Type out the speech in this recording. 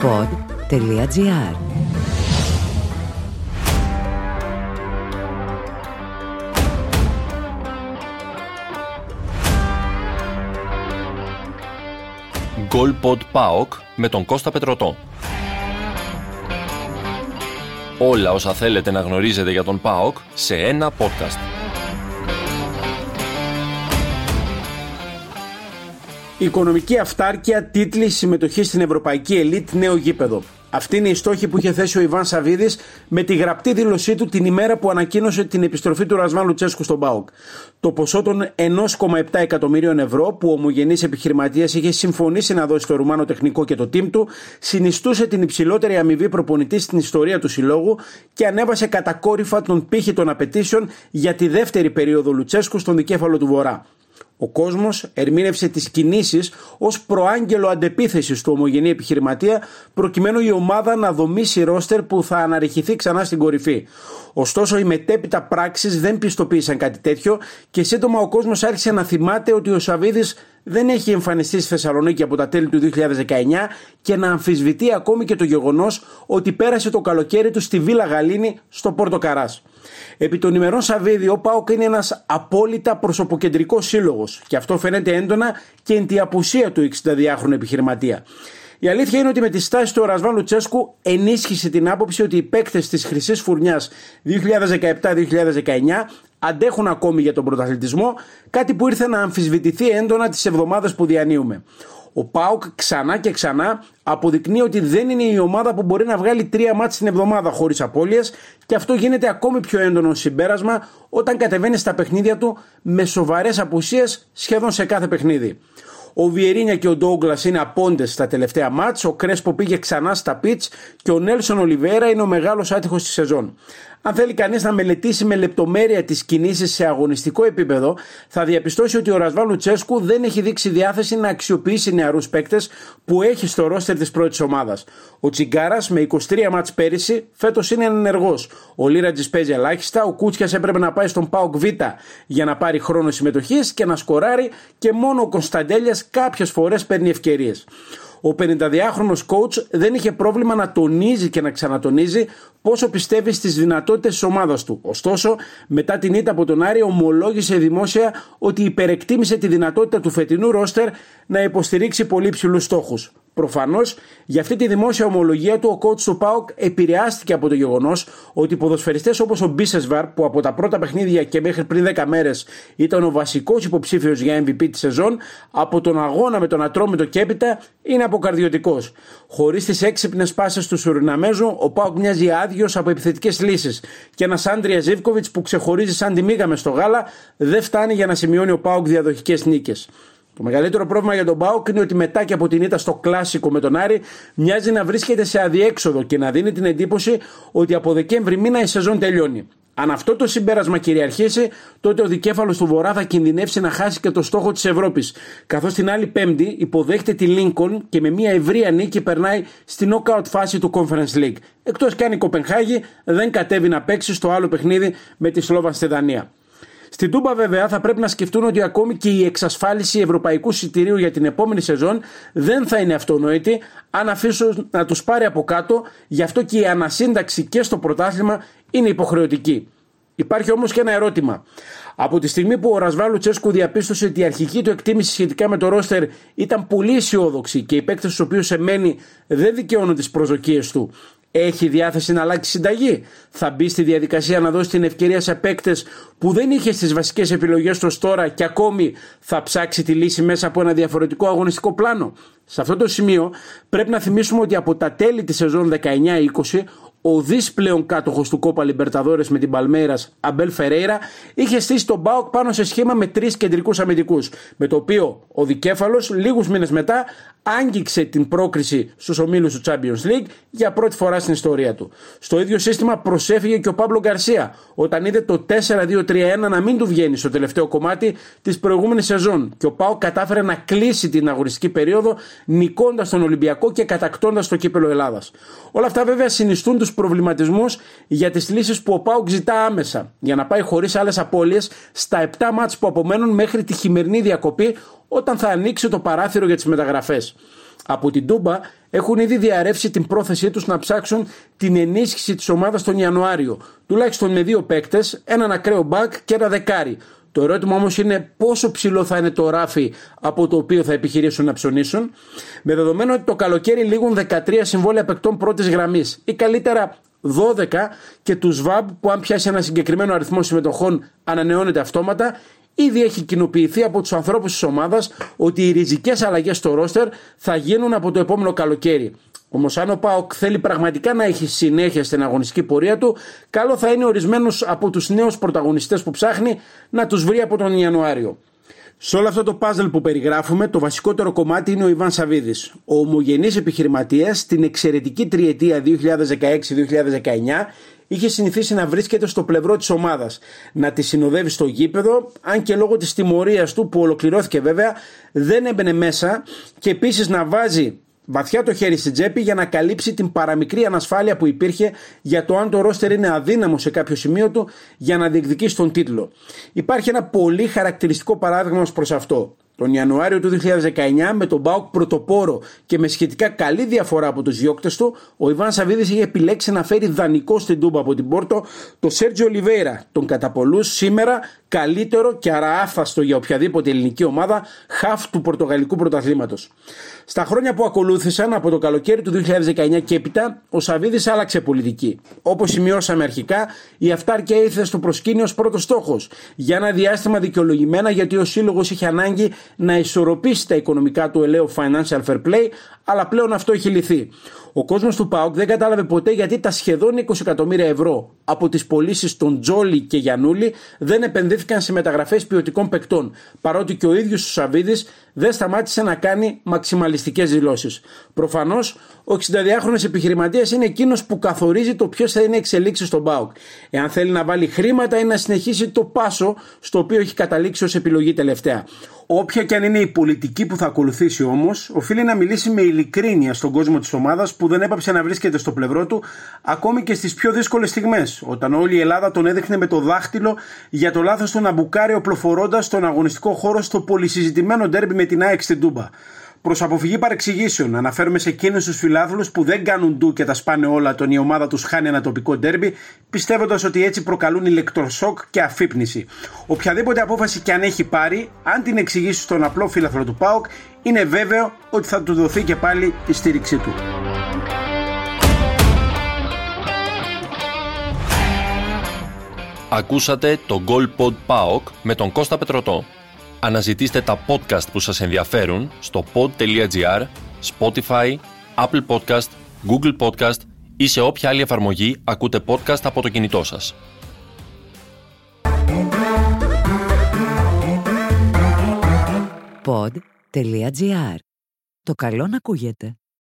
golpod.gr Γκολποντ ΠΑΟΚ με τον Κώστα Πετρωτό. Όλα όσα θέλετε να γνωρίζετε για τον ΠΑΟΚ σε ένα podcast. Οικονομική αυτάρκεια, τίτλη, συμμετοχή στην Ευρωπαϊκή Ελίτ, νέο γήπεδο. Αυτή είναι η στόχη που είχε θέσει ο Ιβάν Σαββίδης με τη γραπτή δήλωσή του την ημέρα που ανακοίνωσε την επιστροφή του Ρασβάν Λουτσέσκου στον ΠΑΟΚ. Το ποσό των 1,7 εκατομμύριων ευρώ που ο ομογενής επιχειρηματίας είχε συμφωνήσει να δώσει στο Ρουμάνο τεχνικό και το team του συνιστούσε την υψηλότερη αμοιβή προπονητή στην ιστορία του συλλόγου και ανέβασε κατακόρυφα τον πύχη των απαιτήσεων για τη δεύτερη περίοδο Λουτσέσκου στον δικέφαλο του Βορρά. Ο κόσμος ερμήνευσε τις κινήσεις ως προάγγελο αντεπίθεσης του ομογενή επιχειρηματία, προκειμένου η ομάδα να δομήσει ρόστερ που θα αναρριχηθεί ξανά στην κορυφή. Ωστόσο, οι μετέπειτα πράξεις δεν πιστοποίησαν κάτι τέτοιο και σύντομα ο κόσμος άρχισε να θυμάται ότι ο Σαββίδης δεν έχει εμφανιστεί στη Θεσσαλονίκη από τα τέλη του 2019 και να αμφισβητεί ακόμη και το γεγονός ότι πέρασε το καλοκαίρι του στη Βίλα Γαλήνη στο Πόρτο Καράς. Επί των ημερών Σαββίδη, ο Πάοκ είναι ένας απόλυτα προσωποκεντρικός σύλλογος και αυτό φαίνεται έντονα και εν τη απουσία του 62χρονου επιχειρηματία. Η αλήθεια είναι ότι με τη στάση του Ρασβάν Λουτσέσκου ενίσχυσε την άποψη ότι οι παίκτες της Χρυσής Φουρνιάς 2017-2019 αντέχουν ακόμη για τον πρωταθλητισμό, κάτι που ήρθε να αμφισβητηθεί έντονα τις εβδομάδες που διανύουμε. Ο Πάουκ ξανά και ξανά αποδεικνύει ότι δεν είναι η ομάδα που μπορεί να βγάλει τρία μάτς την εβδομάδα χωρίς απώλειες και αυτό γίνεται ακόμη πιο έντονο συμπέρασμα όταν κατεβαίνει στα παιχνίδια του με σοβαρές απουσίες σχεδόν σε κάθε παιχνίδι. Ο Βιερίνια και ο Ντόγκλας είναι απόντες στα τελευταία μάτς, ο Κρέσπο πήγε ξανά στα πιτς και ο Νέλσον Ολιβέρα είναι ο μεγάλος άτυχος της σεζόν. Αν θέλει κανείς να μελετήσει με λεπτομέρεια τις κινήσεις σε αγωνιστικό επίπεδο, θα διαπιστώσει ότι ο Ρασβάν Λουτσέσκου δεν έχει δείξει διάθεση να αξιοποιήσει νεαρούς παίκτες που έχει στο ρόστερ της πρώτης ομάδας. Ο Τσιγκάρας με 23 μάτς πέρυσι φέτος είναι ενεργός. Ο Λίρατζης παίζει ελάχιστα, ο Κούτσια έπρεπε να πάει στον Πάοκ Β για να πάρει χρόνο συμμετοχής και να σκοράρει και μόνο ο Κωνσταντέλιας κάποιες φορές παίρνει ευκαιρίες. Ο 52χρονο coach δεν είχε πρόβλημα να τονίζει και να ξανατονίζει πόσο πιστεύει στις δυνατότητες της ομάδας του. Ωστόσο, μετά την ήττα από τον Άρη, ομολόγησε δημόσια ότι υπερεκτίμησε τη δυνατότητα του φετινού ρόστερ να υποστηρίξει πολύ ψηλούς στόχους. Προφανώς, για αυτή τη δημόσια ομολογία του, ο coach του Πάοκ επηρεάστηκε από το γεγονός ότι οι ποδοσφαιριστές όπως ο Μπίσεσβαρ, που από τα πρώτα παιχνίδια και μέχρι πριν 10 μέρες ήταν ο βασικός υποψήφιος για MVP της σεζόν, από τον αγώνα με τον Ατρόμητο και έπειτα είναι αποκαρδιωτικός. Χωρίς τις έξυπνες πάσει του Σουριναμέζου, ο Πάοκ μοιάζει άδειος από επιθετικές λύσεις. Και ένας Άντρια Ζήβκοβιτ που ξεχωρίζει σαν τη μίγα μες στο γάλα δεν φτάνει για να σημειώνει ο Πάοκ διαδοχικές νίκες. Το μεγαλύτερο πρόβλημα για τον Πάοκ είναι ότι μετά και από την ήττα στο κλάσικο με τον Άρη μοιάζει να βρίσκεται σε αδιέξοδο και να δίνει την εντύπωση ότι από Δεκέμβρη μήνα η σεζόν τελειώνει. Αν αυτό το συμπέρασμα κυριαρχήσει, τότε ο δικέφαλος του Βορρά θα κινδυνεύσει να χάσει και το στόχο της Ευρώπης. Καθώς την άλλη Πέμπτη υποδέχεται τη Λίνκον και με μια ευρεία νίκη περνάει στην knockout φάση του Conference League. Εκτός κι αν η Κοπενχάγη δεν κατέβει να παίξει στο άλλο παιχνίδι με τη Σλόβαν στη Δανία. Στην Τούμπα, βέβαια, θα πρέπει να σκεφτούν ότι ακόμη και η εξασφάλιση ευρωπαϊκού εισιτηρίου για την επόμενη σεζόν δεν θα είναι αυτονόητη αν αφήσουν να τους πάρει από κάτω, γι' αυτό και η ανασύνταξη και στο πρωτάθλημα είναι υποχρεωτική. Υπάρχει όμως και ένα ερώτημα. Από τη στιγμή που ο Ρασβάλου Τσέσκου διαπίστωσε ότι η αρχική του εκτίμηση σχετικά με το ρόστερ ήταν πολύ αισιόδοξη και οι παίκτες στους οποίους εμένει δεν δικαιώνουν τις προσδοκίες του, έχει διάθεση να αλλάξει συνταγή. Θα μπει στη διαδικασία να δώσει την ευκαιρία σε παίκτες που δεν είχε στις βασικές επιλογές τους τώρα και ακόμη θα ψάξει τη λύση μέσα από ένα διαφορετικό αγωνιστικό πλάνο. Σε αυτό το σημείο πρέπει να θυμίσουμε ότι από τα τέλη της σεζόν 19-20 ο δι πλέον κάτοχος του Κόπα Λιμπερταδόρε με την Παλμέρα, Αμπέλ Φερέιρα, είχε στήσει τον Μπάουκ πάνω σε σχήμα με τρεις κεντρικούς αμυντικούς. Με το οποίο ο δικέφαλος λίγους μήνες μετά άγγιξε την πρόκριση στους ομίλους του Champions League για πρώτη φορά στην ιστορία του. Στο ίδιο σύστημα προσέφυγε και ο Παύλο Γκαρσία όταν είδε το 4-2-3-1 να μην του βγαίνει στο τελευταίο κομμάτι της προηγούμενης σεζόν και ο Πάο κατάφερε να κλείσει την αγοριστική περίοδο νικώντας τον Ολυμπιακό και κατακτώντας το κύπελο Ελλάδας. Όλα αυτά βέβαια συνιστούν τους προβληματισμούς για τις λύσεις που ο Πάο ζητά άμεσα για να πάει χωρίς άλλες απώλειες στα 7 μάτς που απομένουν μέχρι τη χειμερινή διακοπή όταν θα ανοίξει το παράθυρο για τις μεταγραφές. από την Τούμπα έχουν ήδη διαρρεύσει την πρόθεσή τους να ψάξουν την ενίσχυση της ομάδας τον Ιανουάριο. Τουλάχιστον με δύο παίκτες, έναν ακραίο μπακ και ένα δεκάρι. Το ερώτημα όμως είναι πόσο ψηλό θα είναι το ράφι από το οποίο θα επιχειρήσουν να ψωνίσουν. Με δεδομένο ότι το καλοκαίρι λήγουν 13 συμβόλαια παικτών πρώτης γραμμής ή καλύτερα 12 και του ΒΑΜ που αν πιάσει ένα συγκεκριμένο αριθμό συμμετοχών ανανεώνεται αυτόματα Ήδη έχει κοινοποιηθεί από τους ανθρώπους της ομάδας ότι οι ριζικές αλλαγές στο ρόστερ θα γίνουν από το επόμενο καλοκαίρι. Όμως, αν ο Πάοκ θέλει πραγματικά να έχει συνέχεια στην αγωνιστική πορεία του, καλό θα είναι ορισμένους από τους νέους πρωταγωνιστές που ψάχνει να τους βρει από τον Ιανουάριο. Σε όλο αυτό το puzzle που περιγράφουμε, το βασικότερο κομμάτι είναι ο Ιβάν Σαββίδης. Ο ομογενής επιχειρηματίας στην εξαιρετική τριετία 2016-2019 είχε συνηθίσει να βρίσκεται στο πλευρό της ομάδας, να τη συνοδεύει στο γήπεδο, αν και λόγω της τιμωρίας του που ολοκληρώθηκε βέβαια, δεν έμπαινε μέσα και επίσης να βάζει βαθιά το χέρι στην τσέπη για να καλύψει την παραμικρή ανασφάλεια που υπήρχε για το αν το ρόστερ είναι αδύναμο σε κάποιο σημείο του για να διεκδικήσει τον τίτλο. Υπάρχει ένα πολύ χαρακτηριστικό παράδειγμα προς αυτό. Τον Ιανουάριο του 2019 με τον Μπάουκ πρωτοπόρο και με σχετικά καλή διαφορά από τους διώκτες του, ο Ιβάν Σαββίδης είχε επιλέξει να φέρει δανεικό στην Τούμπα από την Πόρτο το Σέρτζιο Ολιβέηρα, τον κατά πολλού σήμερα καλύτερο και αραάφαστο για οποιαδήποτε ελληνική ομάδα χαφ του Πορτογαλικού πρωταθλήματος. Στα χρόνια που ακολούθησαν από το καλοκαίρι του 2019 και έπειτα, ο Σαββίδης άλλαξε πολιτική. Όπως σημειώσαμε αρχικά, η αυτάρκεια ήρθε στο προσκήνιο ως πρώτος στόχος. Για ένα διάστημα δικαιολογημένα γιατί ο σύλλογος είχε ανάγκη να ισορροπήσει τα οικονομικά του ελαίου Financial Fair Play, αλλά πλέον αυτό έχει λυθεί. Ο κόσμος του ΠΑΟΚ δεν κατάλαβε ποτέ γιατί τα σχεδόν 20 εκατομμύρια ευρώ από τις πωλήσεις των Τζόλι και Γιανούλη δεν επενδύθηκαν σε μεταγραφές ποιοτικών παικτών, παρότι και ο ίδιος ο Σαββίδης δεν σταμάτησε να κάνει μαξιμαλιστικές δηλώσεις. Προφανώς, ο 62χρονο επιχειρηματίας είναι εκείνος που καθορίζει το ποιος θα είναι εξελίξεις στον ΠΑΟΚ. Εάν θέλει να βάλει χρήματα ή να συνεχίσει το πάσο στο οποίο έχει καταλήξει ως επιλογή τελευταία. Όποια και αν είναι η πολιτική που θα ακολουθήσει όμως, οφείλει να μιλήσει με ειλικρίνεια στον κόσμο της ομάδας που δεν έπαψε να βρίσκεται στο πλευρό του ακόμη και στις πιο δύσκολες στιγμές, όταν όλη η Ελλάδα τον έδειχνε με το δάχτυλο για το λάθος του να μπουκάρει οπλοφορώντας τον αγωνιστικό χώρο στο πολυσυζητημένο ντέρμπι με την ΑΕΚ στην Τούμπα. Προς αποφυγή παρεξηγήσεων, αναφέρουμε σε εκείνους τους φιλάθλους που δεν κάνουν ντου και τα σπάνε όλα όταν η ομάδα τους χάνει ένα τοπικό ντέρμπι, πιστεύοντας ότι έτσι προκαλούν ηλεκτροσόκ και αφύπνιση. Οποιαδήποτε απόφαση και αν έχει πάρει, αν την εξηγήσει στον απλό φίλαθλο του ΠΑΟΚ, είναι βέβαιο ότι θα του δοθεί και πάλι η στήριξή του. Ακούσατε το Goal Pod PAOK με τον Κώστα Πετροτό. Αναζητήστε τα podcast που σας ενδιαφέρουν στο pod.gr, Spotify, Apple Podcast, Google Podcast ή σε όποια άλλη εφαρμογή ακούτε podcast από το κινητό σας. Pod.gr. Το καλό να ακούγεται.